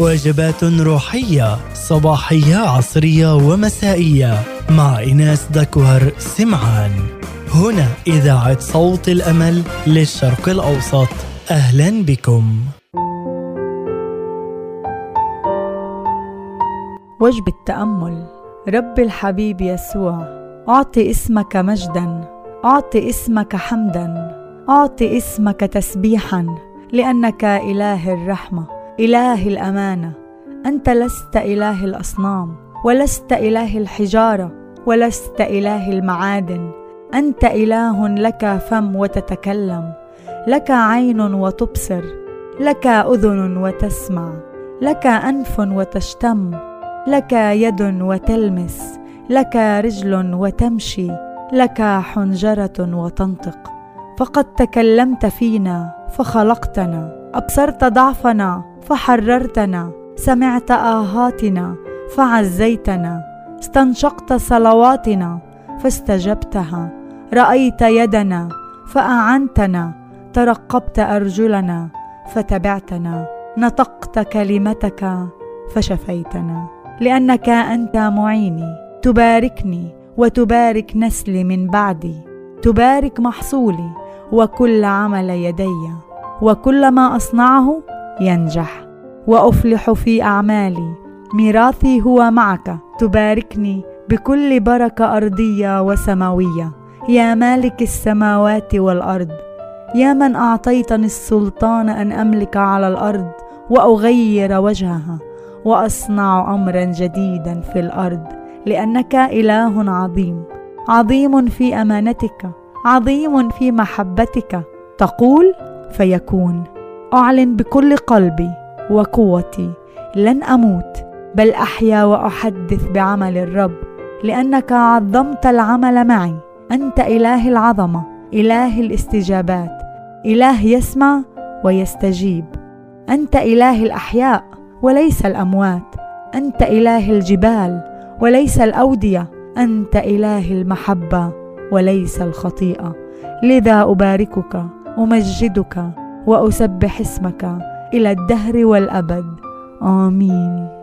وجبات روحية صباحية عصرية ومسائية. مع إناس دكوهر سمعان. هنا إذاعة صوت الأمل للشرق الأوسط. أهلا بكم. وجبة تأمل رب الحبيب يسوع أعطي اسمك مجدا. أعطي اسمك حمدا. أعطي اسمك تسبيحا. لأنك إله الرحمة. إله الأمانة أنت لست إله الأصنام ولست إله الحجارة ولست إله المعادن. أنت إله لك فم وتتكلم لك عين وتبصر لك أذن وتسمع لك أنف وتشتم لك يد وتلمس لك رجل وتمشي لك حنجرة وتنطق. فقد تكلمت فينا فخلقتنا. أبصرت ضعفنا فحررتنا. سمعت آهاتنا فعزيتنا. استنشقت صلواتنا فاستجبتها. رأيت يدنا فأعنتنا. ترقبت أرجلنا فتبعتنا. نطقت كلمتك فشفيتنا. لأنك أنت معيني. تباركني وتبارك نسلي من بعدي. تبارك محصولي وكل عمل يدي. وكل ما أصنعه ينجح. وأفلح في أعمالي. ميراثي هو معك. تباركني بكل بركة أرضية وسماوية. يا مالك السماوات والأرض. يا من أعطيتني السلطان أن أملك على الأرض وأغير وجهها. وأصنع امرا جديدا في الأرض. لأنك إله عظيم. عظيم في أمانتك. عظيم في محبتك. تقول فيكون. أعلن بكل قلبي وقوتي. لن أموت بل أحيا وأحدث بعمل الرب لأنك عظمت العمل معي. أنت إله العظمة إله الاستجابات إله يسمع ويستجيب. أنت إله الأحياء وليس الأموات. أنت إله الجبال وليس الأودية. أنت إله المحبة وليس الخطيئة. لذا أباركك أمجدك وأسبح اسمك إلى الدهر والأبد. آمين.